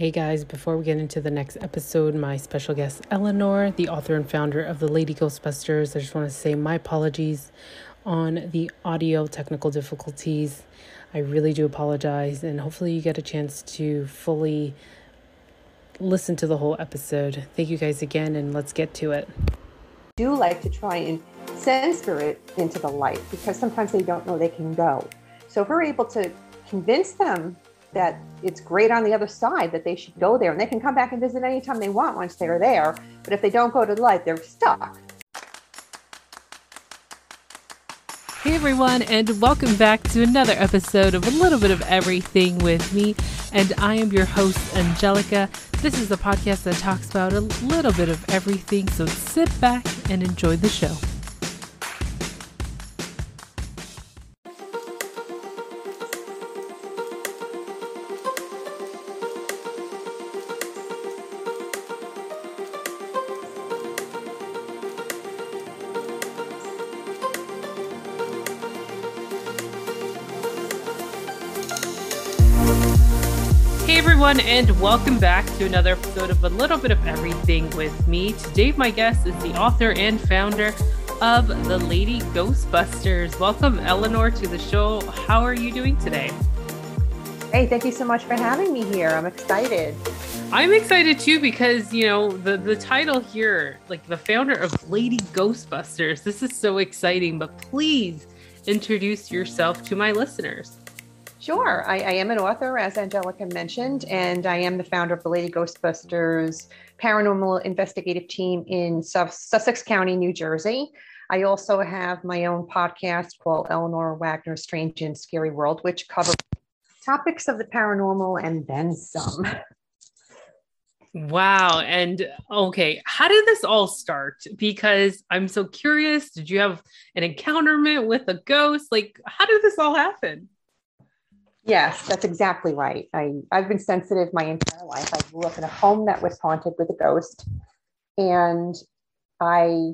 Hey guys, before we get into the next episode, my special guest Eleanor, the author and founder of the Lady Ghostbusters, I just want to say my apologies on the audio technical difficulties. I really do apologize, and hopefully, you get a chance to fully listen to the whole episode. Thank you guys again, and let's get to it. Do like to try and censor it into the light because sometimes they don't know they can go. So if we're able to convince them that it's great on the other side that they should go there and they can come back and visit anytime they want once they're there but if they don't go to the light they're stuck Hey everyone, and welcome back to another episode of A Little Bit of Everything with me. And I am your host, Angelica. This is the podcast that talks about a little bit of everything, so sit back and enjoy the show. Everyone, and welcome back to another episode of A Little Bit of Everything with me. Today, my guest is the author and founder of The Lady Ghostbusters. Welcome, Eleanor, to the show. How are you doing today? Hey, thank you so much for having me here. I'm excited. I'm excited too because, you know, the, the title here, like the founder of Lady Ghostbusters, this is so exciting, but please introduce yourself to my listeners. Sure. I, I, am an author, as Angelica mentioned, and I am the founder of the Lady Ghostbusters paranormal investigative team in Sussex County, New Jersey. I also have my own podcast called Eleanor Wagner's Strange and Scary World, which covers topics of the paranormal and then some. Wow. And okay, how did this all start? Because I'm so curious. Did you have an encounterment with a ghost? Like, how did this all happen? Yes, that's exactly right. I, I've been sensitive my entire life. I grew up in a home that was haunted with a ghost. And I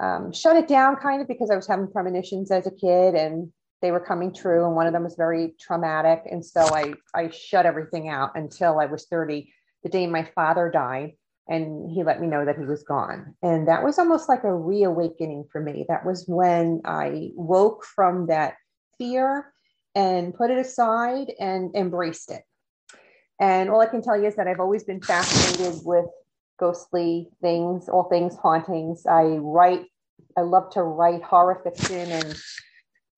um, shut it down kind of because I was having premonitions as a kid and they were coming true. And one of them was very traumatic. And so I, I shut everything out until I was 30, the day my father died. And he let me know that he was gone. And that was almost like a reawakening for me. That was when I woke from that fear and put it aside and embraced it. And all I can tell you is that I've always been fascinated with ghostly things, all things hauntings. I write, I love to write horror fiction and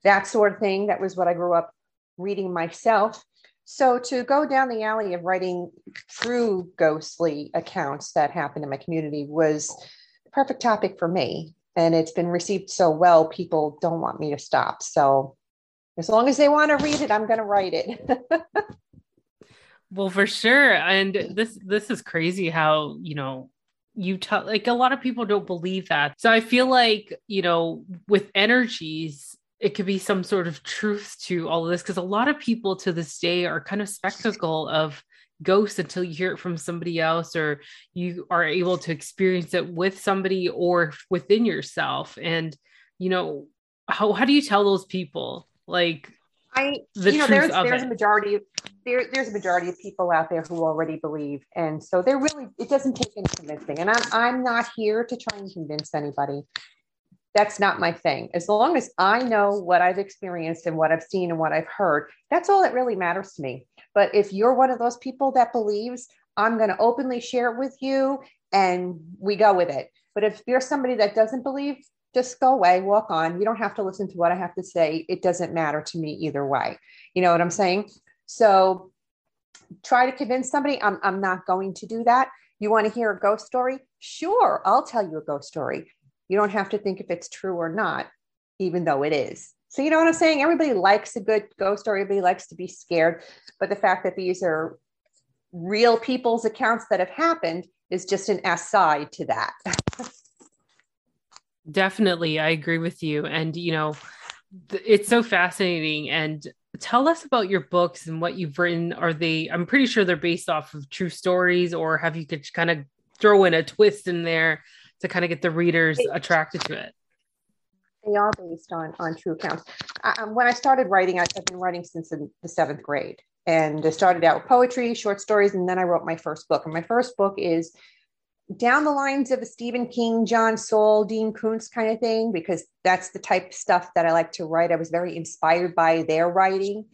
that sort of thing. That was what I grew up reading myself. So to go down the alley of writing true ghostly accounts that happened in my community was the perfect topic for me. And it's been received so well, people don't want me to stop. So as long as they want to read it, I'm going to write it. well, for sure. And this this is crazy how, you know, you tell like a lot of people don't believe that. So I feel like, you know, with energies, it could be some sort of truth to all of this because a lot of people to this day are kind of skeptical of ghosts until you hear it from somebody else or you are able to experience it with somebody or within yourself and you know how how do you tell those people like I, the you know, there's there's it. a majority of there, there's a majority of people out there who already believe, and so they're really it doesn't take any convincing. And I'm I'm not here to try and convince anybody. That's not my thing. As long as I know what I've experienced and what I've seen and what I've heard, that's all that really matters to me. But if you're one of those people that believes, I'm going to openly share it with you, and we go with it. But if you're somebody that doesn't believe, just go away, walk on. You don't have to listen to what I have to say. It doesn't matter to me either way. You know what I'm saying? So try to convince somebody. I'm, I'm not going to do that. You want to hear a ghost story? Sure, I'll tell you a ghost story. You don't have to think if it's true or not, even though it is. So, you know what I'm saying? Everybody likes a good ghost story. Everybody likes to be scared. But the fact that these are real people's accounts that have happened is just an aside to that. Definitely. I agree with you. And, you know, th- it's so fascinating. And tell us about your books and what you've written. Are they, I'm pretty sure they're based off of true stories, or have you could kind of throw in a twist in there to kind of get the readers attracted to it? They are based on, on true accounts. I, um, when I started writing, I, have been writing since the, the seventh grade. And I started out with poetry, short stories, and then I wrote my first book. And my first book is down the lines of a Stephen King, John Saul, Dean Koontz kind of thing, because that's the type of stuff that I like to write. I was very inspired by their writing.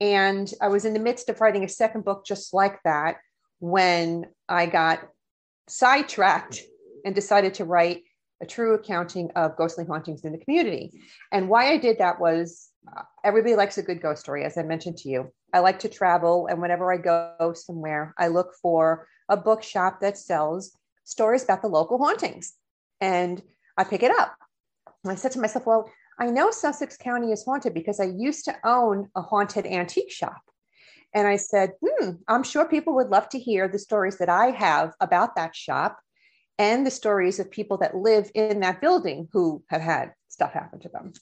And I was in the midst of writing a second book just like that when I got sidetracked and decided to write a true accounting of ghostly hauntings in the community. And why I did that was everybody likes a good ghost story, as I mentioned to you. I like to travel, and whenever I go somewhere, I look for a bookshop that sells stories about the local hauntings. And I pick it up. I said to myself, well, I know Sussex County is haunted because I used to own a haunted antique shop. And I said, hmm, I'm sure people would love to hear the stories that I have about that shop and the stories of people that live in that building who have had stuff happen to them.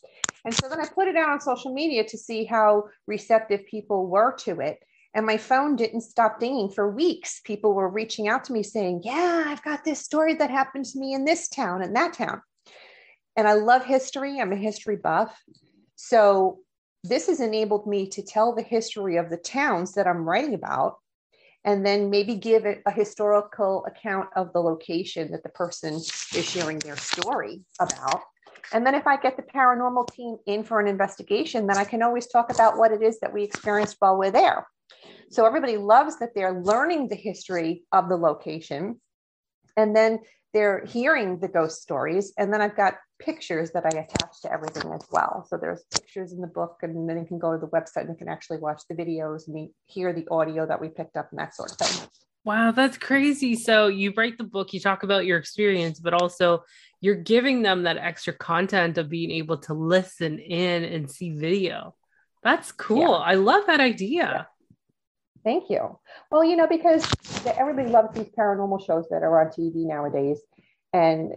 And so then I put it out on social media to see how receptive people were to it. And my phone didn't stop dinging for weeks. People were reaching out to me saying, Yeah, I've got this story that happened to me in this town and that town. And I love history. I'm a history buff. So this has enabled me to tell the history of the towns that I'm writing about and then maybe give it a historical account of the location that the person is sharing their story about. And then if I get the paranormal team in for an investigation, then I can always talk about what it is that we experienced while we're there. So everybody loves that they're learning the history of the location. And then they're hearing the ghost stories. And then I've got pictures that I attach to everything as well. So there's pictures in the book, and then you can go to the website and you can actually watch the videos and hear the audio that we picked up and that sort of thing. Wow, that's crazy. So you write the book, you talk about your experience, but also you're giving them that extra content of being able to listen in and see video. That's cool. Yeah. I love that idea. Yeah. Thank you. Well, you know, because everybody loves these paranormal shows that are on TV nowadays. And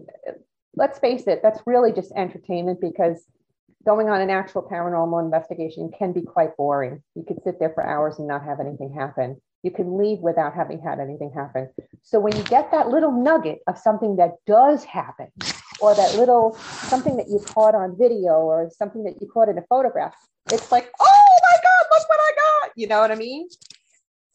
let's face it, that's really just entertainment because going on an actual paranormal investigation can be quite boring. You could sit there for hours and not have anything happen. You can leave without having had anything happen. So when you get that little nugget of something that does happen, or that little something that you caught on video, or something that you caught in a photograph, it's like, oh my God, look what I got. You know what I mean?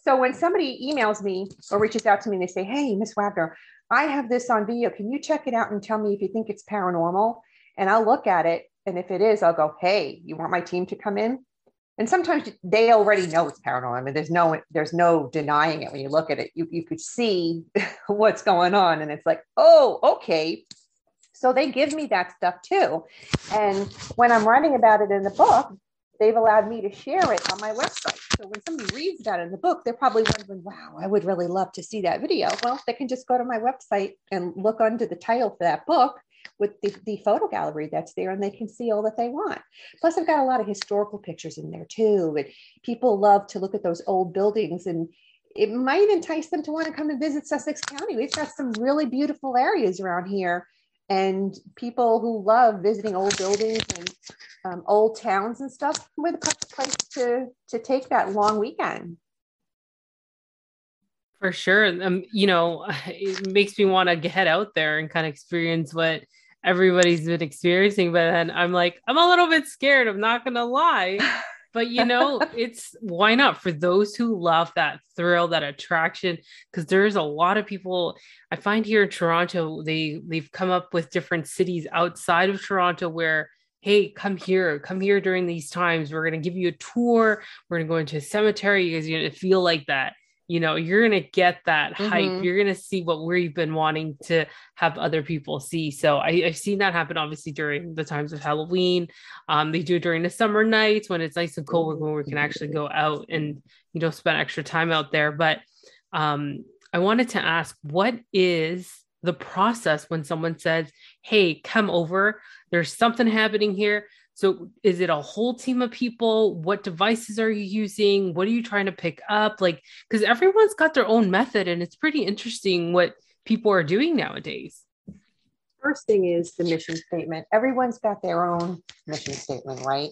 So when somebody emails me or reaches out to me and they say, Hey, Miss Wagner, I have this on video. Can you check it out and tell me if you think it's paranormal? And I'll look at it. And if it is, I'll go, Hey, you want my team to come in? And sometimes they already know it's paranormal. I mean, there's no there's no denying it when you look at it. You you could see what's going on, and it's like, oh, okay. So they give me that stuff too. And when I'm writing about it in the book, they've allowed me to share it on my website. So when somebody reads that in the book, they're probably wondering, wow, I would really love to see that video. Well, they can just go to my website and look under the title for that book with the, the photo gallery that's there and they can see all that they want. Plus, I've got a lot of historical pictures in there too. And people love to look at those old buildings and it might entice them to want to come and visit Sussex County. We've got some really beautiful areas around here and people who love visiting old buildings and um, old towns and stuff, we're the place to to take that long weekend. For sure, um, you know, it makes me want to head out there and kind of experience what everybody's been experiencing. But then I'm like, I'm a little bit scared. I'm not gonna lie. but you know it's why not for those who love that thrill that attraction because there's a lot of people i find here in toronto they they've come up with different cities outside of toronto where hey come here come here during these times we're going to give you a tour we're going to go into a cemetery because you're going to feel like that you know you're going to get that mm-hmm. hype you're going to see what we've been wanting to have other people see. So I, have seen that happen obviously during the times of halloween. Um, they do it during the summer nights when it's nice and cold when we can actually go out and you know spend extra time out there. But um, i wanted to ask what is the process when someone says hey come over. There's something happening here so is it a whole team of people? What devices are you using? What are you trying to pick up? Like, because everyone's got their own method and it's pretty interesting what people are doing nowadays. First thing is the mission statement. Everyone's got their own mission statement, right?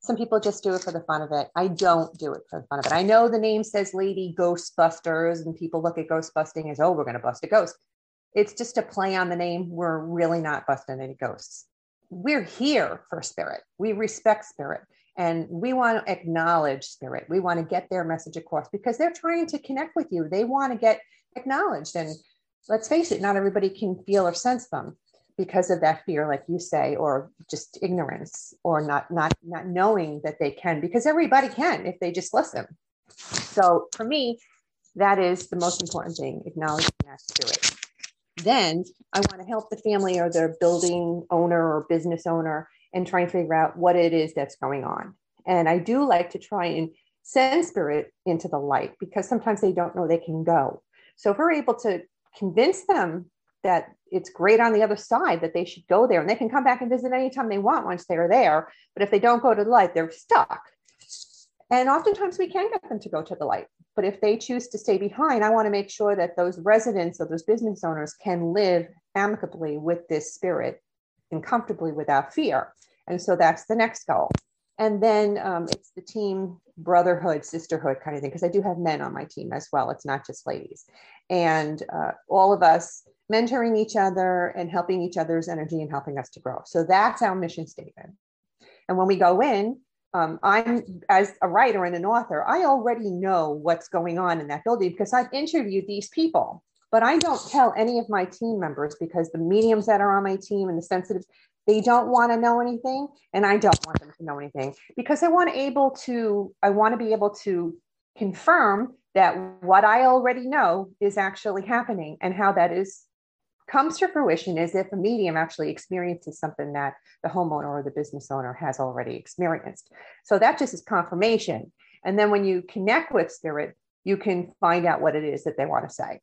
Some people just do it for the fun of it. I don't do it for the fun of it. I know the name says Lady Ghostbusters, and people look at ghost busting as, oh, we're going to bust a ghost. It's just a play on the name. We're really not busting any ghosts we're here for spirit. We respect spirit. And we want to acknowledge spirit. We want to get their message across because they're trying to connect with you. They want to get acknowledged. And let's face it, not everybody can feel or sense them because of that fear, like you say, or just ignorance or not not not knowing that they can, because everybody can if they just listen. So for me, that is the most important thing, acknowledging that spirit. Then I want to help the family or the building owner or business owner and try and figure out what it is that's going on. And I do like to try and send spirit into the light because sometimes they don't know they can go. So if we're able to convince them that it's great on the other side that they should go there and they can come back and visit anytime they want once they're there. But if they don't go to the light, they're stuck. And oftentimes we can get them to go to the light. But if they choose to stay behind, I want to make sure that those residents or those business owners can live amicably with this spirit and comfortably without fear. And so that's the next goal. And then um, it's the team brotherhood, sisterhood kind of thing, because I do have men on my team as well. It's not just ladies. And uh, all of us mentoring each other and helping each other's energy and helping us to grow. So that's our mission statement. And when we go in, um, I'm as a writer and an author, I already know what's going on in that building because I've interviewed these people. But I don't tell any of my team members because the mediums that are on my team and the sensitive, they don't want to know anything. And I don't want them to know anything because I want able to, I want to be able to confirm that what I already know is actually happening and how that is comes to fruition is if a medium actually experiences something that the homeowner or the business owner has already experienced. So that just is confirmation. And then when you connect with spirit, you can find out what it is that they want to say.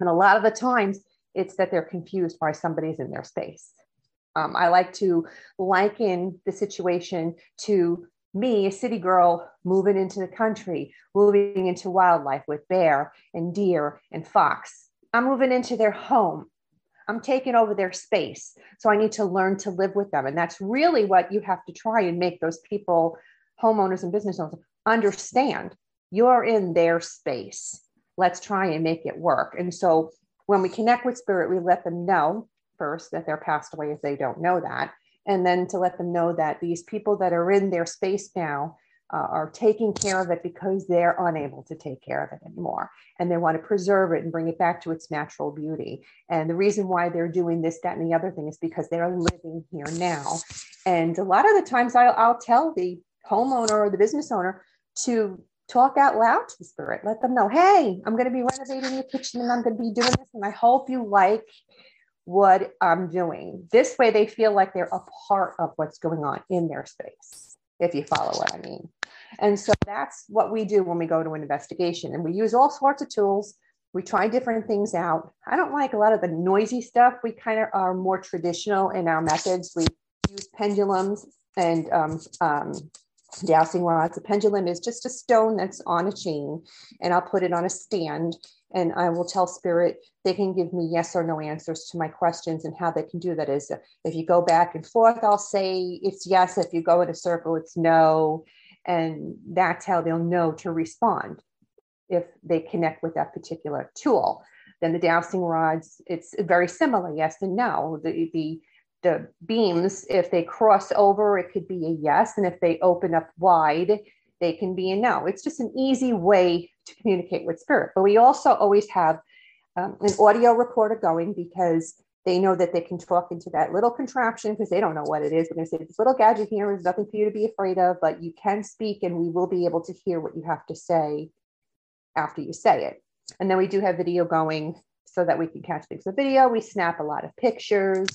And a lot of the times, it's that they're confused why somebody's in their space. Um, I like to liken the situation to me, a city girl, moving into the country, moving into wildlife with bear and deer and fox. I'm moving into their home. I'm taking over their space. So I need to learn to live with them. And that's really what you have to try and make those people, homeowners and business owners, understand you're in their space. Let's try and make it work. And so when we connect with spirit, we let them know first that they're passed away if they don't know that. And then to let them know that these people that are in their space now uh, are taking care of it because they're unable to take care of it anymore. And they want to preserve it and bring it back to its natural beauty. And the reason why they're doing this, that, and the other thing is because they're living here now. And a lot of the times I'll, I'll tell the homeowner or the business owner to talk out loud to the spirit. Let them know, hey, I'm going to be renovating your kitchen and I'm going to be doing this. And I hope you like what I'm doing. This way they feel like they're a part of what's going on in their space if you follow what I mean. And so that's what we do when we go to an investigation. And we use all sorts of tools. We try different things out. I don't like a lot of the noisy stuff. We kind of are more traditional in our methods. We use pendulums and um, um, dowsing rods. A pendulum is just a stone that's on a chain, and I'll put it on a stand and I will tell spirit they can give me yes or no answers to my questions and how they can do that is if you go back and forth I'll say it's yes if you go in a circle it's no and that's how they'll know to respond if they connect with that particular tool then the dowsing rods it's very similar yes and no the the the beams if they cross over it could be a yes and if they open up wide they can be a no. It's just an easy way to communicate with spirit. But we also always have um, an audio recorder going because they know that they can talk into that little contraption because they don't know what it is. We're going to say this little gadget here is nothing for you to be afraid of, but you can speak and we will be able to hear what you have to say after you say it. And then we do have video going so that we can catch things with video. We snap a lot of pictures.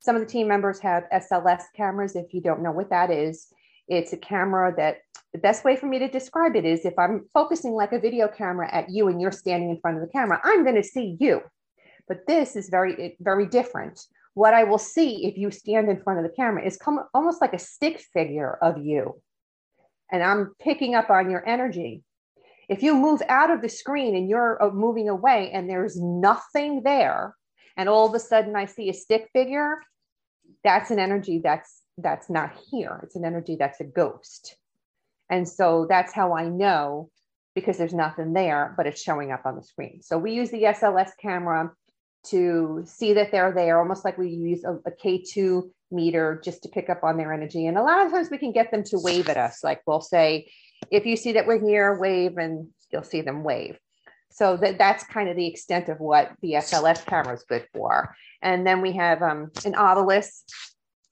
Some of the team members have SLS cameras. If you don't know what that is, it's a camera that the best way for me to describe it is if I'm focusing like a video camera at you and you're standing in front of the camera, I'm going to see you. But this is very, very different. What I will see if you stand in front of the camera is come almost like a stick figure of you. And I'm picking up on your energy. If you move out of the screen and you're uh, moving away and there's nothing there, and all of a sudden I see a stick figure, that's an energy that's that's not here. It's an energy that's a ghost. And so that's how I know because there's nothing there, but it's showing up on the screen. So we use the SLS camera to see that they're there, almost like we use a a K2 meter just to pick up on their energy. And a lot of times we can get them to wave at us. Like we'll say, if you see that we're here, wave, and you'll see them wave. So that, that's kind of the extent of what the SLS camera is good for. And then we have um, an Ovilus,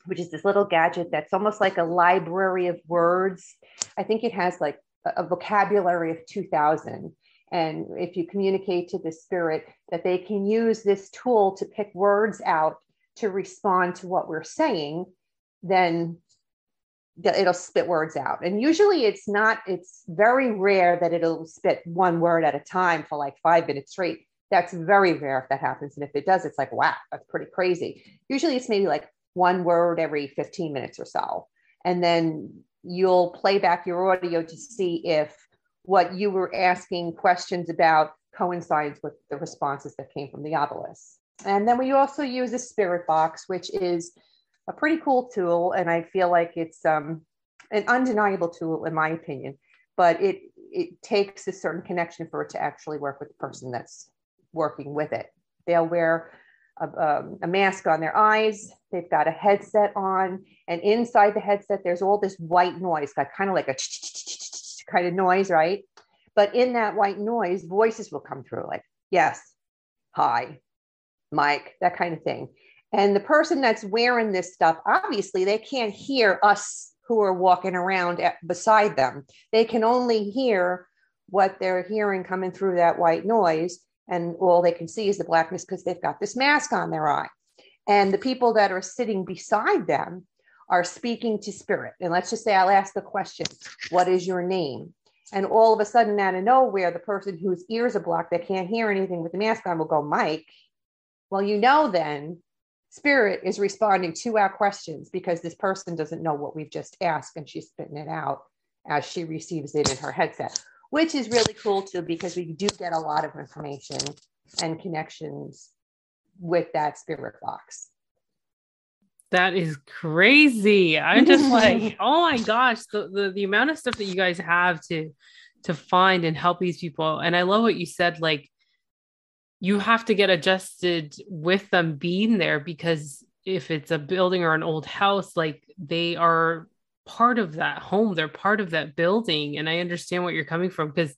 which is this little gadget that's almost like a library of words. I think it has like a vocabulary of 2000. And if you communicate to the spirit that they can use this tool to pick words out to respond to what we're saying, then it'll spit words out. And usually it's not, it's very rare that it'll spit one word at a time for like five minutes straight. That's very rare if that happens. And if it does, it's like, wow, that's pretty crazy. Usually it's maybe like one word every 15 minutes or so. And then you'll play back your audio to see if what you were asking questions about coincides with the responses that came from the Ovilus. And then we also use a spirit box, which is a pretty cool tool. And I feel like it's um, an undeniable tool, in my opinion, but it, it takes a certain connection for it to actually work with the person that's working with it. They'll wear a, um, a, mask on their eyes. They've got a headset on, and inside the headset, there's all this white noise, kind of like a kind of noise, right? But in that white noise, voices will come through, like yes, hi, Mike, that kind of thing. And the person that's wearing this stuff, obviously, they can't hear us who are walking around at, beside them. They can only hear what they're hearing coming through that white noise and all they can see is the blackness because they've got this mask on their eye. And the people that are sitting beside them are speaking to spirit. And let's just say I'll ask the question, What is your name? And all of a sudden, out of nowhere, the person whose ears are blocked, they can't hear anything with the mask on, will go, Mike. Well, you know, then spirit is responding to our questions because this person doesn't know what we've just asked and she's spitting it out as she receives it in her headset which is really cool too, because we do get a lot of information and connections with that spirit box. That is crazy. I'm just like, oh my gosh, the, the the amount of stuff that you guys have to to find and help these people. And I love what you said, like you have to get adjusted with them being there because if it's a building or an old house, like they are part of that home they're part of that building and i understand what you're coming from because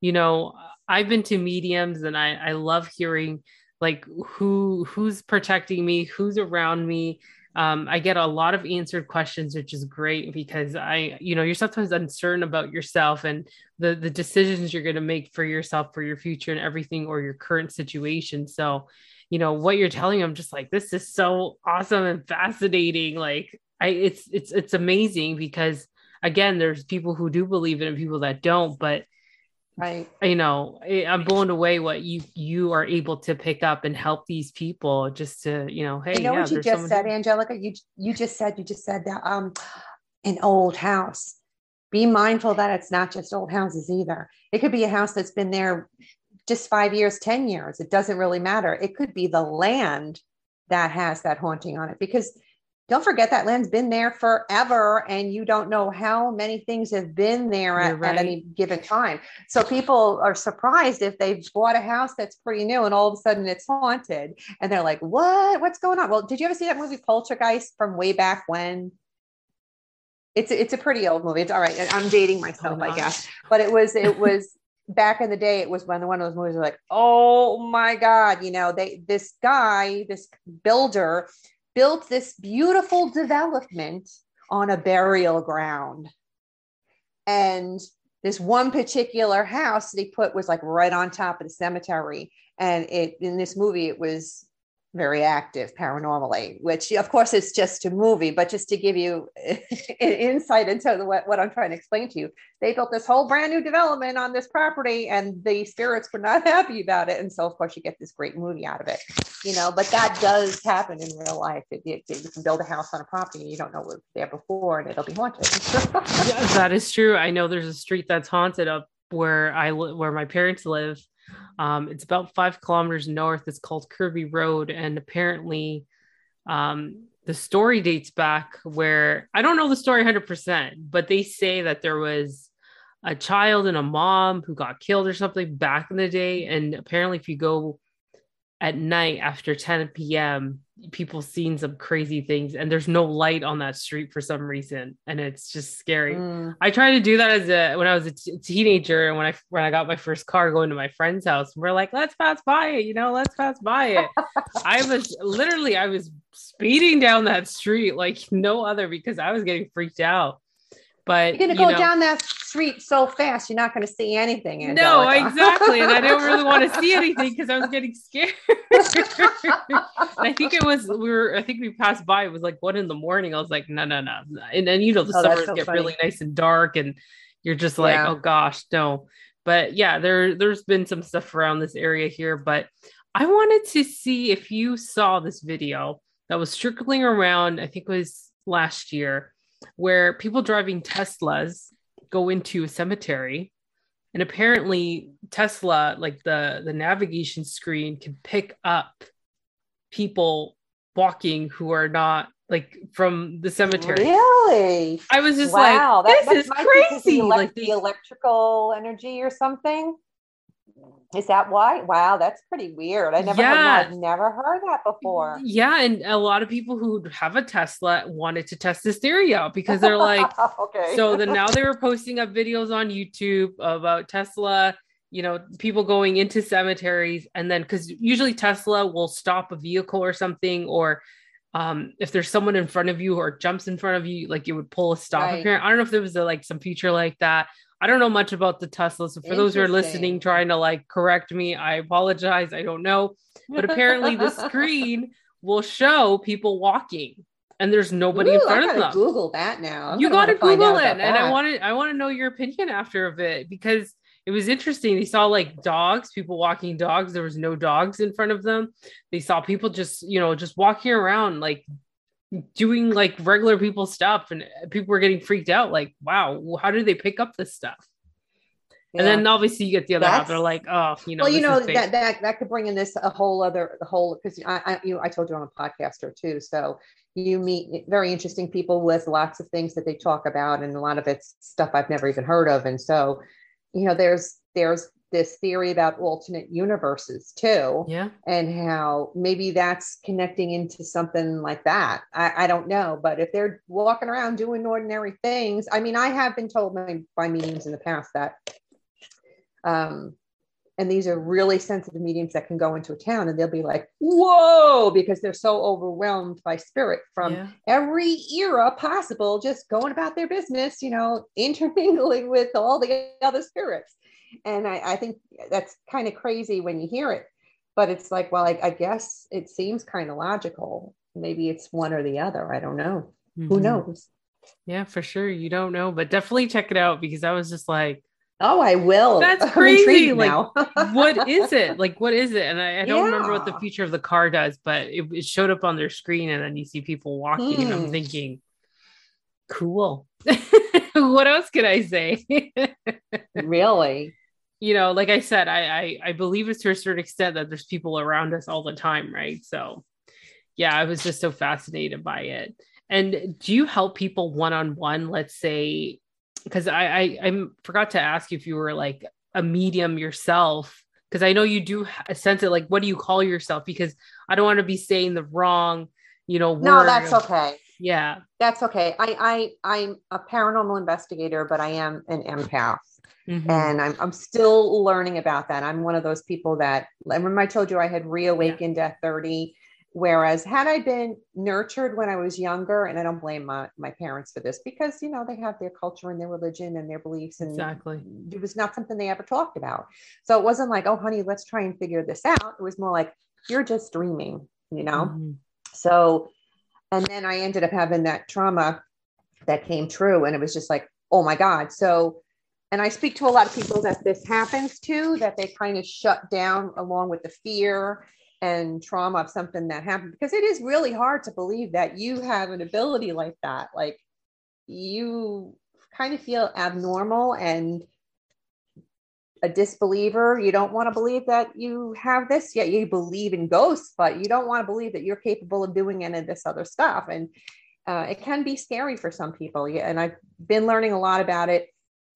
you know i've been to mediums and i i love hearing like who who's protecting me who's around me um, i get a lot of answered questions which is great because i you know you're sometimes uncertain about yourself and the the decisions you're going to make for yourself for your future and everything or your current situation. So you know what you're telling i'm just like this is so awesome and fascinating. Like I it's it's it's amazing because again, there's people who do believe it and people that don't, but right. You know i'm blown away what you you are able to pick up and help these people just to you know hey you know yeah, what you just said angelica? You you just said you just said that um an old house. Be mindful that it's not just old houses either. It could be a house that's been there just five years ten years. It doesn't really matter. It could be the land that has that haunting on it because don't forget that land's been there forever and you don't know how many things have been there at, right. at, any given time. So people are surprised if they've bought a house that's pretty new and all of a sudden it's haunted and they're like what? What's going on? Well did you ever see that movie poltergeist from way back when? It's it's a pretty old movie. It's all right. I'm dating myself i guess. but it was it was back in the day it was when one of those movies were like oh my god you know they this guy this builder built this beautiful development on a burial ground. And this one particular house that he put was like right on top of the cemetery. And it in this movie, it was very active paranormally, which of course is just a movie, but just to give you insight into the, what, what I'm trying to explain to you, they built this whole brand new development on this property and the spirits were not happy about it. And so of course you get this great movie out of it, you know, but that does happen in real life. It, it, you can build a house on a property and you don't know what was there before and it'll be haunted. yeah, that is true. I know there's a street that's haunted up where I where my parents live um, it's about five kilometers north. It's called Kirby Road, and apparently, um, the story dates back where I don't know the story 100%, but they say that there was a child and a mom who got killed or something back in the day. And apparently, if you go at night after 10 p.m people seeing some crazy things and there's no light on that street for some reason and it's just scary. Mm. i tried to do that as a when i was a t- teenager and when i when i got my first car going to my friend's house we're like let's pass by it you know let's pass by it. I was literally i was speeding down that street like no other because i was getting freaked out but you're gonna you go know, down that street so fast, you're not gonna see anything. Angelica. No, exactly. and I didn't really want to see anything because I was getting scared. I think it was we were. I think we passed by. It was like one in the morning. I was like, no, no, no. And then you know the oh, summers so get funny. really nice and dark, and you're just like, yeah. oh gosh, no. But yeah, there there's been some stuff around this area here. But I wanted to see if you saw this video that was circling around. I think it was last year where people driving Teslas go into a cemetery and apparently Tesla like the the navigation screen can pick up people walking who are not like from the cemetery. Really? I was just wow, like, this that, that is crazy. The like the electrical energy or something. Is that why? Wow, that's pretty weird. I never, yeah. heard, never heard that before. Yeah, and a lot of people who have a Tesla wanted to test this theory out because they're like, okay. So then now they were posting up videos on YouTube about Tesla. You know, people going into cemeteries, and then because usually Tesla will stop a vehicle or something, or um, if there's someone in front of you or jumps in front of you, like it would pull a stop right. I don't know if there was a, like some feature like that I don't know much about the Tesla. So for those who are listening, trying to like correct me, I apologize. I don't know. But apparently the screen will show people walking and there's nobody Ooh, in front of them. Google that now. I'm you got to Google it. And I wanted I want to know your opinion after of it because it was interesting. They saw like dogs, people walking dogs. There was no dogs in front of them. They saw people just, you know, just walking around like doing like regular people stuff and uh, people were getting freaked out like wow how do they pick up this stuff yeah. and then obviously you get the other That's, half they're like oh you know well you know that, that that could bring in this a whole other the whole because I, I you know i told you I'm a podcaster too so you meet very interesting people with lots of things that they talk about and a lot of it's stuff i've never even heard of and so you know there's there's this theory about alternate universes too. Yeah. And how maybe that's connecting into something like that. I, I don't know. But if they're walking around doing ordinary things, I mean, I have been told by, by mediums in the past that, um, and these are really sensitive mediums that can go into a town and they'll be like, whoa, because they're so overwhelmed by spirit from yeah. every era possible, just going about their business, you know, intermingling with all the other spirits and I, I think that's kind of crazy when you hear it. But it's like, well, I, I guess it seems kind of logical. Maybe it's one or the other. I don't know. Mm-hmm. Who knows? Yeah, for sure. You don't know, but definitely check it out because I was just like, Oh, I will. That's crazy. like, what is it? Like, what is it? And I, I don't yeah. remember what the feature of the car does, but it, it, showed up on their screen, and then you see people walking, hmm. and I'm hmm. thinking, cool. what else can I say? really? You know, like I said, I, I I believe it's to a certain extent that there's people around us all the time, right? So yeah, I was just so fascinated by it. And do you help people one on one? Let's say, because I, I I forgot to ask if you were like a medium yourself, because I know you do sense it. Like, what do you call yourself? Because I don't want to be saying the wrong, you know. No, that's okay. Yeah, that's okay. I I I'm a paranormal investigator, but I am an empath. Mm-hmm. And I'm, I'm still learning about that. I'm one of those people that, remember I told you I had reawakened yeah. at 30. Whereas had I been nurtured when I was younger, and I don't blame my, my parents for this because, you know, they have their culture and their religion and their beliefs. And exactly. it was not something they ever talked about. So it wasn't like, oh, honey, let's try and figure this out. It was more like, you're just dreaming, you know? Mm-hmm. So, and then I ended up having that trauma that came true. And it was just like, oh my God. So and I speak to a lot of people that this happens to, that they kind of shut down along with the fear and trauma of something that happened because it is really hard to believe that you have an ability like that. Like you kind of feel abnormal and a disbeliever. You don't want to believe that you have this yet. You believe in ghosts, but you don't want to believe that you're capable of doing any of this other stuff. And uh, it can be scary for some people. And I've been learning a lot about it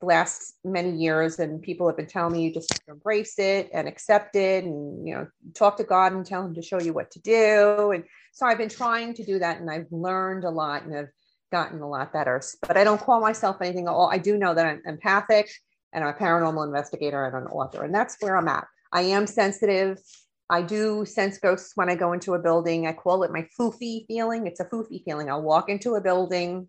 the last many years and people have been telling me you just embrace it and accept it and you know talk to god and tell him to show you what to do and so i've been trying to do that and i've learned a lot and i've gotten a lot better but i don't call myself anything at all i do know that i'm empathic and i'm a paranormal investigator and an author and that's where i'm at i am sensitive i do sense ghosts when i go into a building i call it my foofy feeling it's a foofy feeling i'll walk into a building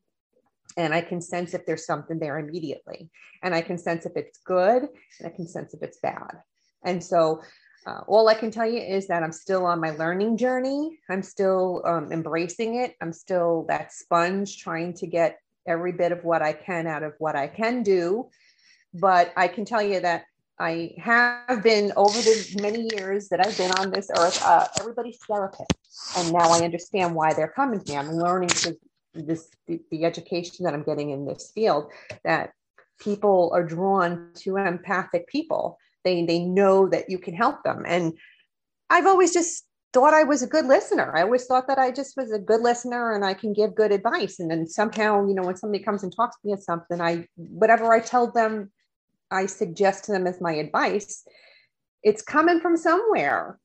and I can sense if there's something there immediately. And I can sense if it's good and I can sense if it's bad. And so uh, all I can tell you is that I'm still on my learning journey. I'm still um, embracing it. I'm still that sponge trying to get every bit of what I can out of what I can do. But I can tell you that I have been over the many years that I've been on this earth, uh, everybody's therapist. And now I understand why they're coming to me. I'm learning this the, the education that I'm getting in this field that people are drawn to empathic people. They they know that you can help them. And I've always just thought I was a good listener. I always thought that I just was a good listener and I can give good advice. And then somehow, you know, when somebody comes and talks to me about something, I whatever I tell them, I suggest to them as my advice, it's coming from somewhere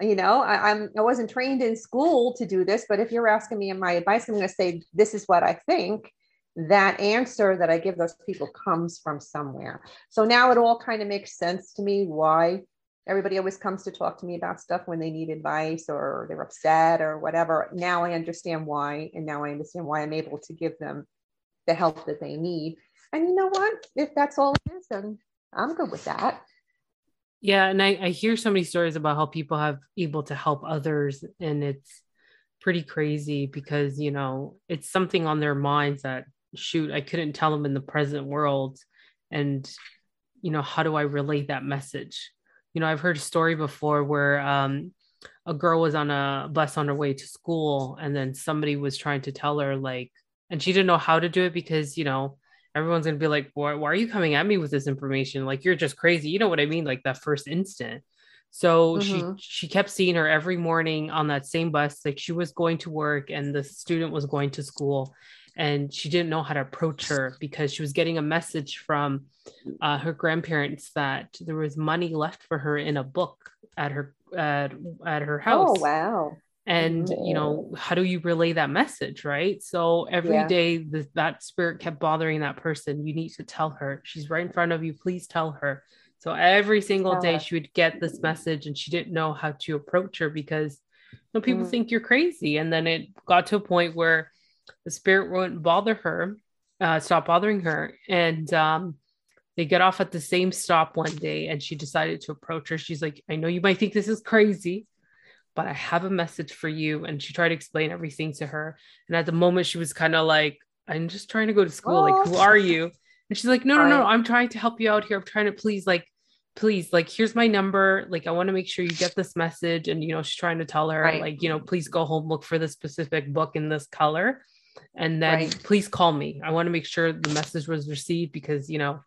you know I, I'm I wasn't trained in school to do this, but if you're asking me my advice, I'm going to say this is what I think. That answer that I give those people comes from somewhere. So now it all kind of makes sense to me why everybody always comes to talk to me about stuff when they need advice or they're upset or whatever. Now I understand why, and now I understand why I'm able to give them the help that they need. And you know what? If that's all it is, then I'm good with that. Yeah, and I, I hear so many stories about how people have able to help others, and it's pretty crazy because you know it's something on their minds that shoot I couldn't tell them in the present world, and you know how do I relate that message? You know, I've heard a story before where um, a girl was on a bus on her way to school, and then somebody was trying to tell her like, and she didn't know how to do it because you know everyone's gonna be like, why, why are you coming at me with this information? Like you're just crazy. You know what I mean? Like that first instant. So mm-hmm. she she kept seeing her every morning on that same bus. Like she was going to work and the student was going to school, and she didn't know how to approach her because she was getting a message from uh, her grandparents that there was money left for her in a book at her at, at her oh, house. Oh wow! And you know how do you relay that message right? So every yeah. day the, that spirit kept bothering that person you need to tell her. She's right in front of you. Please tell her. So every single tell day her. she would get this message and she didn't know how to approach her because you know, people mm. think you're crazy. And then it got to a point where the spirit wouldn't bother her uh, stop bothering her. And um, they get off at the same stop one day and she decided to approach her. She's like i know you might think this is crazy but I have a message for you. And she tried to explain everything to her. And at the moment, she was kind of like, I'm just trying to go to school. Like, who are you? Oh. And she's like, no, no, no, I'm trying to help you out here. I'm trying to please, like, please, like, here's my number. Like, I want to make sure you get this message. And, you know, she's trying to tell her, right. like, you know, please go home, look for this specific book in this color. And then right. please call me. I want to make sure the message was received because, you know,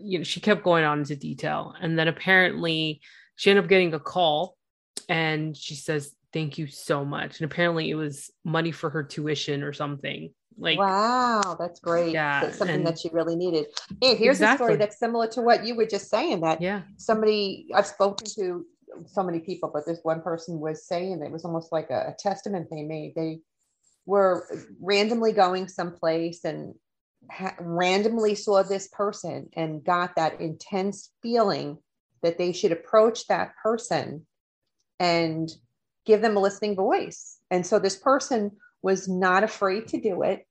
you know, she kept going on into detail. And then apparently she ended up getting a call and she says thank you so much. And apparently it was money for her tuition or something like wow that's great. Yeah that's something and, that she really needed. Hey here's exactly. a story that's similar to what you were just saying that yeah. somebody i've spoken to so many people but this one person was saying it was almost like a, a testament they made. They were randomly going someplace and ha- randomly saw this person and got that intense feeling that they should approach that person and give them a listening voice. And so this person was not afraid to do it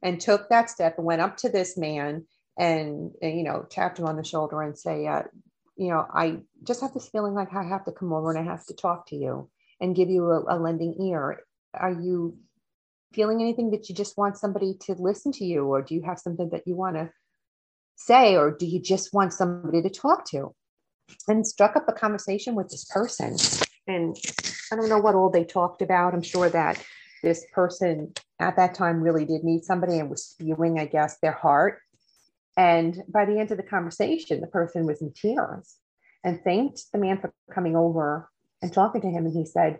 and took that step and went up to this man and, and you know, tapped him on the shoulder and say, uh, you know, I just have this feeling like I have to come over and I have to talk to you and give you a, a lending ear. Are you feeling anything that you just want somebody to listen to you? Or do you have something that you want to say? Or do you just want somebody to talk to? And struck up a conversation with this person and I don't know what all they talked about. I'm sure that this person at that time really did need somebody and was spewing, I guess, their heart. And by the end of the conversation, the person was in tears and thanked the man for coming over and talking to him. And he said,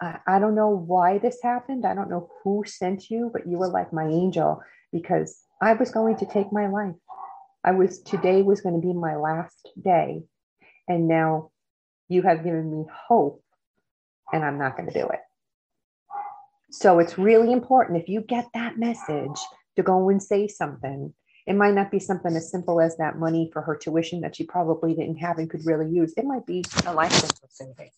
I, I don't know why this happened. I don't know who sent you, but you were like my angel because I was going to take my life. I was today was going to be my last day. And now you have given me hope and I'm not going to do it. So it's really important if you get that message to go and say something. It might not be something as simple as that money for her tuition that she probably didn't have and could really use. It might be a life saving.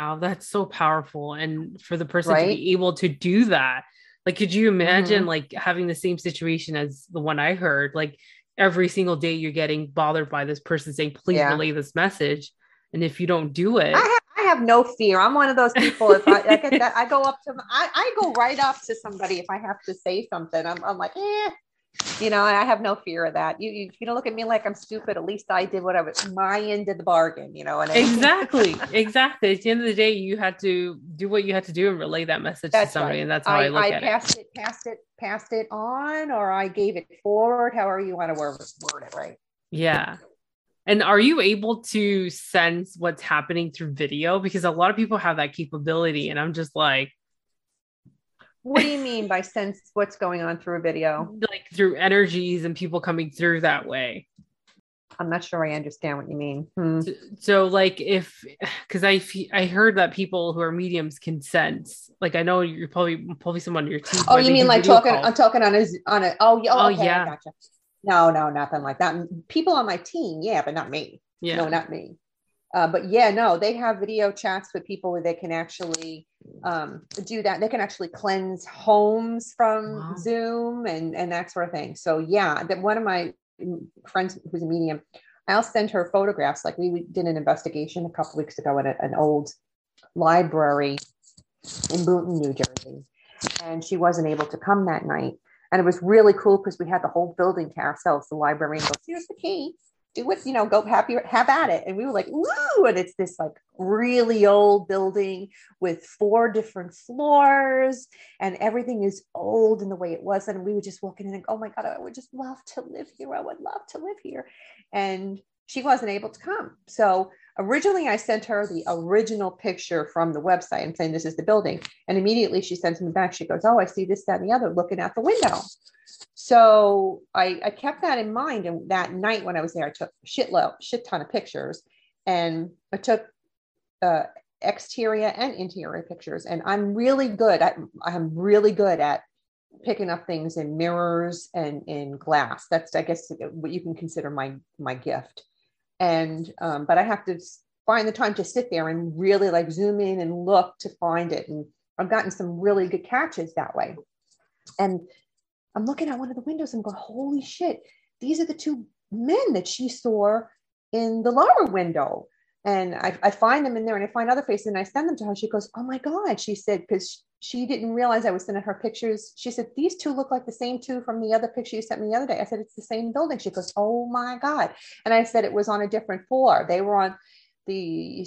Wow, that's so powerful. And for the person right? to be able to do that, like, could you imagine mm-hmm. like having the same situation as the one I heard? Like every single day you're getting bothered by this person saying, please yeah. relay this message. And if you don't do it, I have, I have no fear. I'm one of those people. If I, I get that, I go up to, I, I go right up to somebody if I have to say something. I'm, I'm like, eh, you know, I have no fear of that. You, you, you don't look at me like I'm stupid. At least I did what I was my end of the bargain, you know. And exactly, exactly. At the end of the day, you had to do what you had to do and relay that message that's to somebody, right. and that's how I, I look I at passed it. it. Passed it, passed it on, or I gave it forward. However you want to word, word it, right? Yeah. And are you able to sense what's happening through video? Because a lot of people have that capability, and I'm just like, what do you mean by sense what's going on through a video? Like through energies and people coming through that way. I'm not sure I understand what you mean. Hmm. So, so, like, if because I I heard that people who are mediums can sense. Like, I know you're probably probably someone on your team. Oh, you mean like talking? Calls. I'm talking on a on a. Oh, yeah. Oh, okay, yeah. Gotcha. No, no, nothing like that. People on my team, yeah, but not me. Yeah. No, not me. Uh, but yeah, no, they have video chats with people where they can actually um, do that. They can actually cleanse homes from wow. Zoom and and that sort of thing. So yeah, that one of my friends who's a medium, I'll send her photographs. Like we did an investigation a couple weeks ago at a, an old library in Boonton, New Jersey, and she wasn't able to come that night. And it was really cool because we had the whole building to ourselves. The librarian goes, "Here's the key do it, you know, go happy, have at it. And we were like, woo. And it's this like really old building with four different floors and everything is old in the way it was. And we would just walk in and go, oh my God, I would just love to live here. I would love to live here. And she wasn't able to come. So originally I sent her the original picture from the website and saying, this is the building. And immediately she sends me back. She goes, oh, I see this, that, and the other looking out the window. So I, I kept that in mind. And that night when I was there, I took shitload, shit ton of pictures and I took uh, exterior and interior pictures. And I'm really good at, I'm really good at picking up things in mirrors and in glass. That's, I guess, what you can consider my, my gift. And, um, but I have to find the time to sit there and really like zoom in and look to find it. And I've gotten some really good catches that way. And I'm looking at one of the windows and going, holy shit, these are the two men that she saw in the lower window. And I, I find them in there and I find other faces and I send them to her. She goes, Oh my God. She said, because she didn't realize I was sending her pictures. She said, These two look like the same two from the other picture you sent me the other day. I said, It's the same building. She goes, Oh my God. And I said, It was on a different floor. They were on the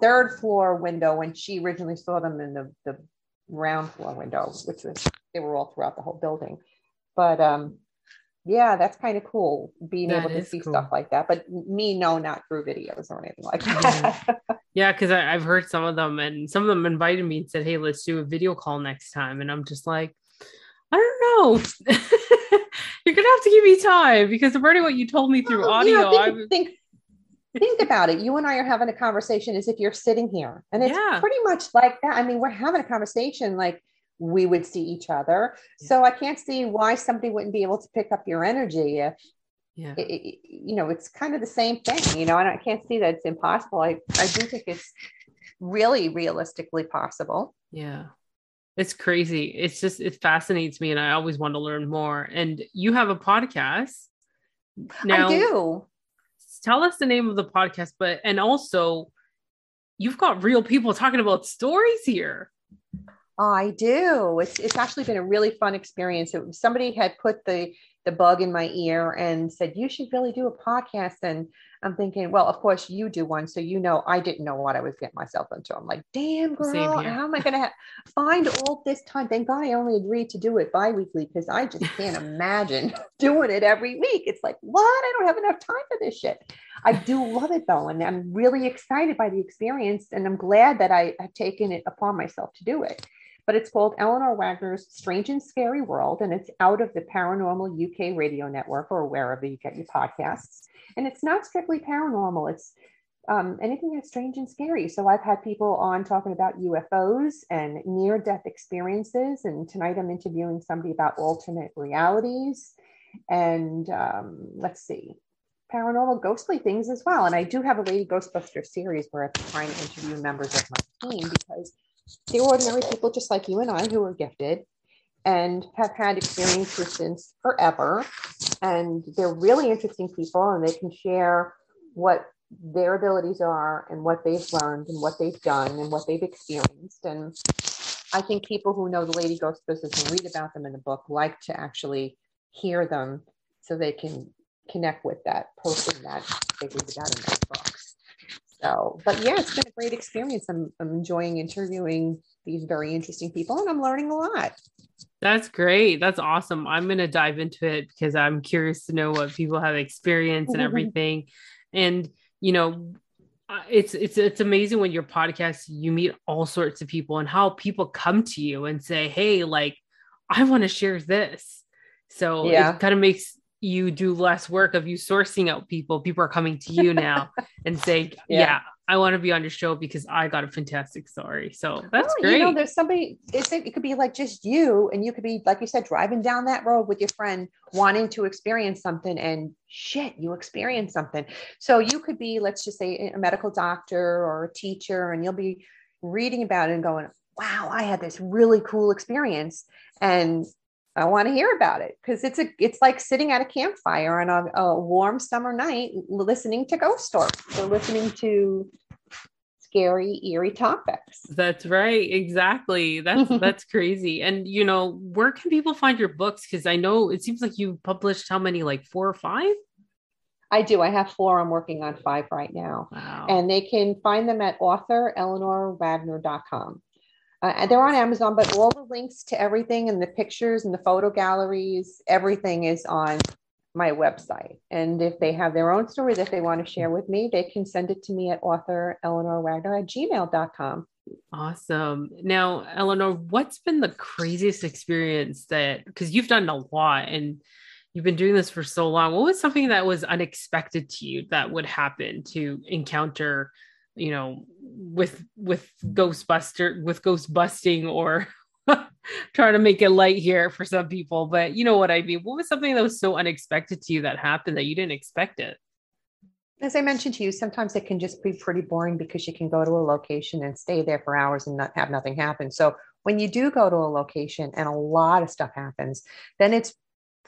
third floor window when she originally saw them in the, the ground floor window, which was, they were all throughout the whole building but um yeah that's kind of cool being that able to see cool. stuff like that but me no not through videos or anything like that. Yeah because i've heard some of them and some of them invited me and said hey let's do a video call next time and i'm just like i don't know. You're gonna have to give me time because of already what you told me through oh, well, audio you know, think, think, think about it. You and i are having a conversation as if you're sitting here and it's yeah. pretty much like that. I mean we're having a conversation like we would see each other. Yeah. So I can't see why somebody wouldn't be able to pick up your energy if, yeah. It, it, you know, it's kind of the same thing, you know, and I can't see that it's impossible. I, I do think it's really realistically possible. Yeah. It's crazy. It's just, it fascinates me and I always want to learn more. And you have a podcast. Now, I do. Tell us the name of the podcast, but, and also, you've got real people talking about stories here. I do. It's it's actually been a really fun experience. It, somebody had put the the bug in my ear and said you should really do a podcast. And I'm thinking, well, of course you do one, so you know I didn't know what I was getting myself into. I'm like, damn girl, how am I going to find all this time? Thank God I only agreed to do it biweekly because I just can't imagine doing it every week. It's like, what? I don't have enough time for this shit. I do love it though, and I'm really excited by the experience, and I'm glad that I have taken it upon myself to do it but it's called Eleanor Wagner's Strange and Scary World, and it's out of the Paranormal UK Radio Network or wherever you get your podcasts. And it's not strictly paranormal; it's um, anything that's strange and scary. So I've had people on talking about UFOs and near death experiences. And tonight I'm interviewing somebody about alternate realities. And um, let's see, paranormal ghostly things as well. And I do have a Lady Ghostbuster series where I'm trying to interview members of my team because they're ordinary people just like you and I who are gifted and have had experiences since forever. And they're really interesting people and they can share what their abilities are and what they've learned and what they've done and what they've experienced. And I think people who know the Lady Ghostbusters and read about them in the book like to actually hear them so they can connect with that person that they read about in. So, but yeah, it's been a great experience. I'm, I'm enjoying interviewing these very interesting people and I'm learning a lot. That's great. That's awesome. I'm going to dive into it because I'm curious to know what people have experienced and mm-hmm. everything. and, you know, it's it's it's amazing when your podcast you meet all sorts of people and how people come to you and say, "Hey, like I want to share this." So yeah. it kind of makes you do less work of you sourcing out people. People are coming to you now and saying, yeah. yeah. I want to be on your show because I got a fantastic story. So oh, that's well, great. You know, there's somebody, it's, it could be like just you, and you could be, like you said, driving down that road with your friend wanting to experience something, and shit, you experience something. So you could be, let's just say, a medical doctor or a teacher, and you'll be reading about it and going, wow, I had this really cool experience. And I want to hear about it because it's a it's like sitting at a campfire on a, a warm summer night listening to ghost stories or listening to scary eerie topics that's right exactly that's that's crazy and you know where can people find your books because i know it seems like you published how many like four or five I do. I have four. I'm working on five right now. Wow. And they can find them at author authoreleanorwagner.com. Uh, they're on Amazon, but all the links to everything and the pictures and the photo galleries, everything is on my website. And if they have their own story that they want to share with me, they can send it to me at author Eleanor Wagner at gmail.com. Awesome. Now, Eleanor, what's been the craziest experience that, because you've done a lot and you've been doing this for so long, what was something that was unexpected to you that would happen to encounter you know with with ghostbuster with ghost busting or trying to make it light here for some people but you know what i mean. What was something that was so unexpected to you that happened that you didn't expect it? As i mentioned to you sometimes it can just be pretty boring because you can go to a location and stay there for hours and not have nothing happen. So when you do go to a location and a lot of stuff happens then it's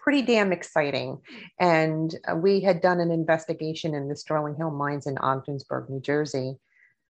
pretty damn exciting. And uh, we had done an investigation in the Sterling Hill mines in Ogdensburg, New Jersey,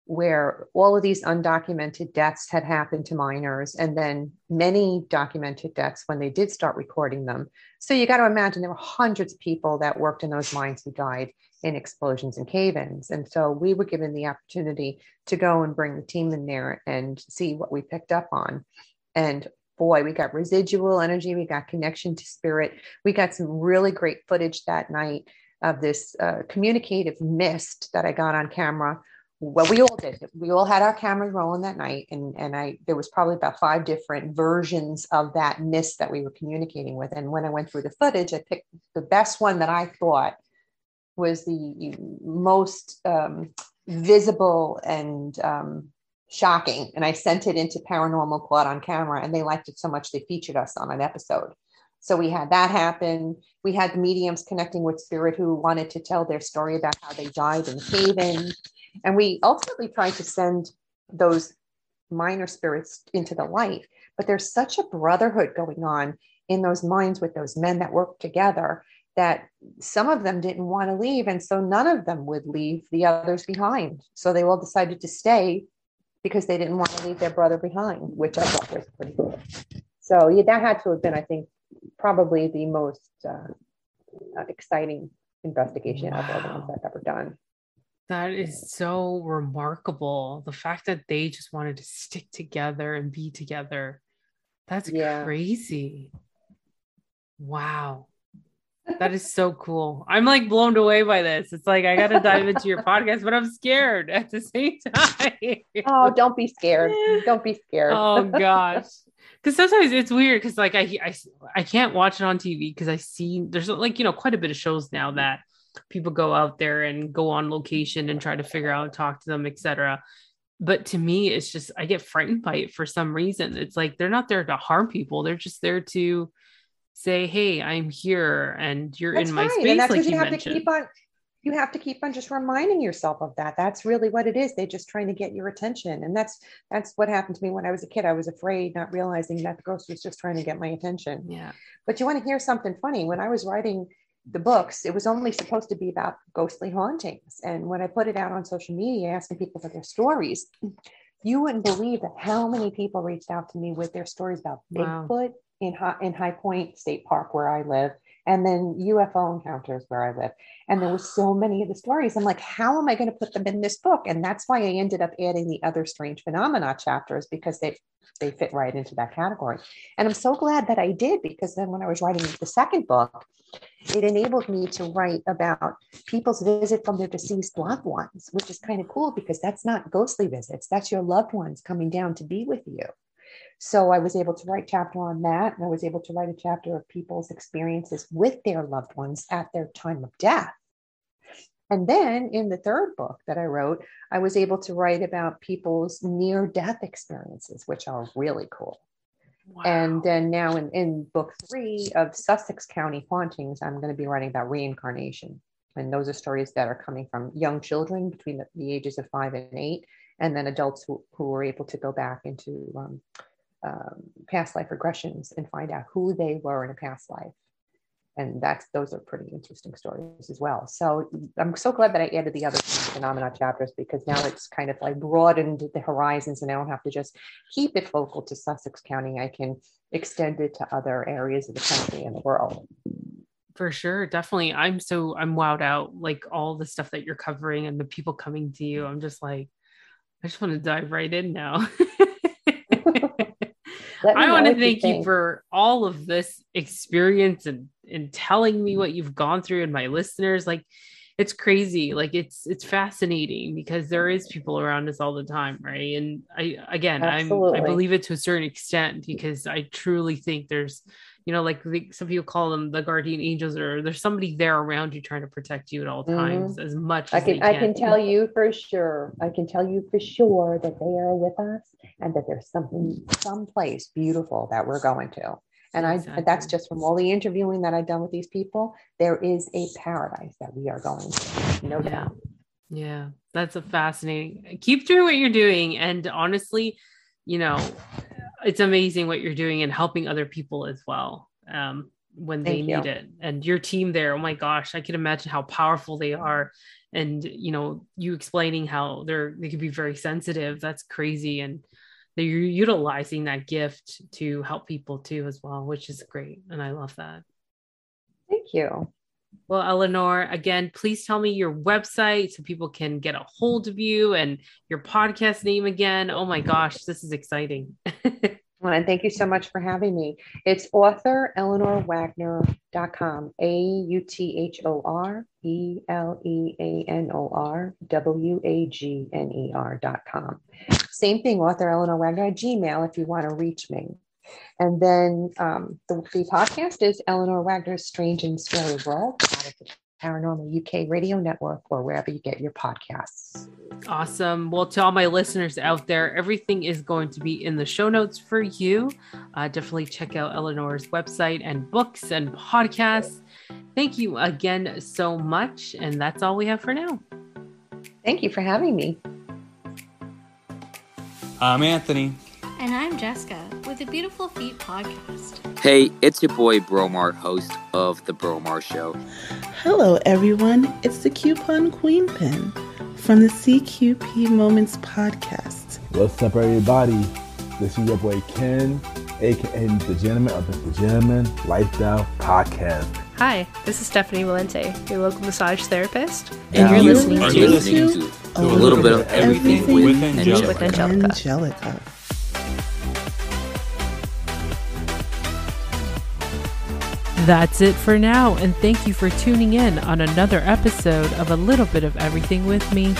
where all of these undocumented deaths had happened to miners, and then many documented deaths when they did start recording them. So you got to imagine there were hundreds of people that worked in those mines who died in explosions and cave ins. And so we were given the opportunity to go and bring the team in there and see what we picked up on. And boy, we got residual energy, we got connection to spirit, we got some really great footage that night of this uh, communicative mist that I got on camera. Well, we all did. We all had our cameras rolling that night, and and I there was probably about five different versions of that mist that we were communicating with. And when I went through the footage, I picked the best one that I thought was the most um, visible and um, shocking. And I sent it into Paranormal Caught on Camera, and they liked it so much they featured us on an episode. So we had that happen. We had the mediums connecting with spirit who wanted to tell their story about how they died in cave in. And we ultimately tried to send those miner spirits into the light. But there's such a brotherhood going on in those minds with those men that work together that some of them didn't want to leave. And so none of them would leave the others behind. So they all decided to stay because they didn't want to leave their brother behind, which I thought was pretty cool. So yeah, that had to have been, I think, probably the most uh, exciting investigation wow. of all the ones I've ever done. That is so remarkable. The fact that they just wanted to stick together and be together. That's yeah. crazy. Wow. That is so cool. I'm like blown away by this. It's like I got to dive into your podcast, but I'm scared at the same time. oh, don't be scared. Don't be scared. oh gosh. Because sometimes it's weird because like I, I I can't watch it on TV because I see there's like you know quite a bit of shows now that people go out there and go on location and try to figure out talk to them etc but to me it's just i get frightened by it for some reason it's like they're not there to harm people they're just there to say hey i'm here and you're that's in my right. space and that's like you, you have mentioned. to keep on you have to keep on just reminding yourself of that that's really what it is they're just trying to get your attention and that's that's what happened to me when i was a kid i was afraid not realizing that the ghost was just trying to get my attention yeah but you want to hear something funny when i was writing the books, it was only supposed to be about ghostly hauntings. And when I put it out on social media, asking people for their stories, you wouldn't believe that how many people reached out to me with their stories about wow. In High, in High Point State Park where I live, and then UFO encounters where I live. And there were so many of the stories. I'm like, how am I going to put them in this book? And that's why I ended up adding the other strange phenomena chapters because they they fit right into that category. And I'm so glad that I did because then when I was writing the second book, it enabled me to write about people's visit from their deceased loved ones, which is kind of cool because that's not ghostly visits. That's your loved ones coming down to be with you. So I was able to write chapter on that. And I was able to write a chapter of people's experiences with their loved ones at their time of death. And then in the third book that I wrote, I was able to write about people's near death experiences, which are really cool. Wow. And then now in, in book three of Sussex County Hauntings, I'm going to be writing about reincarnation. And those are stories that are coming from young children between the, the ages of five and eight, and then adults who, who were able to go back into um, um, past life regressions and find out who they were in a past life. And that's those are pretty interesting stories as well. So i'm so glad that i added the other phenomena chapters because now it's kind of like broadened the horizons and i don't have to just keep it focal to sussex county. I can extend it to other areas of the country and the world. For sure. Definitely. I'm so i'm wowed out like all the stuff that you're covering and the people coming to you. I'm just like i just want to dive right in now. I want to thank you, you for all of this experience and and telling me what you've gone through and my listeners like it's crazy like it's it's fascinating because there is people around us all the time right? And i again Absolutely. i'm i believe it to a certain extent because i truly think there's you know like the, some people call them the guardian angels or there's somebody there around you trying to protect you at all times mm-hmm. as much I can, can, I can tell you for sure i can tell you for sure that they are with us and that there's something someplace beautiful that we're going to and exactly. I that's just from all the interviewing that I've done with these people. There is a paradise that we are going to. No yeah. doubt. Yeah, that's a fascinating. Keep doing what you're doing. And honestly, you know, it's amazing what you're doing and helping other people as well. Um, when they need it. And your team there, oh my gosh, I can imagine how powerful they are. And you know, you explaining how they're they could be very sensitive. That's crazy. And you're utilizing that gift to help people too as well which is great and i love that thank you well eleanor again please tell me your website so people can get a hold of you and your podcast name again oh my gosh this is exciting Well, and thank you so much for having me. It's author eleanorwagner.com, A U T H O R E L E A N O R W A G N E R.com. Same thing, author Eleanor Wagner Gmail if you want to reach me. And then um, the, the podcast is Eleanor Wagner's Strange and Scary World out of the Paranormal UK Radio Network or wherever you get your podcasts. Awesome. Well, to all my listeners out there, everything is going to be in the show notes for you. Uh, definitely check out Eleanor's website and books and podcasts. Thank you again so much. And that's all we have for now. Thank you for having me. I'm Anthony. And I'm Jessica with the Beautiful Feet podcast. Hey, it's your boy Bromar, host of The Bromar Show. Hello, everyone. It's the Coupon Queen Pin from the CQP Moments podcast. What's up, everybody? This is your boy Ken, aka the Gentleman of the Gentleman Lifestyle Podcast. Hi, this is Stephanie Valente, your local massage therapist, and now you're listening, to, listening to, a little, little bit of everything, everything with, Angelica. with Angelica. That's it for now, and thank you for tuning in on another episode of A Little Bit of Everything with me.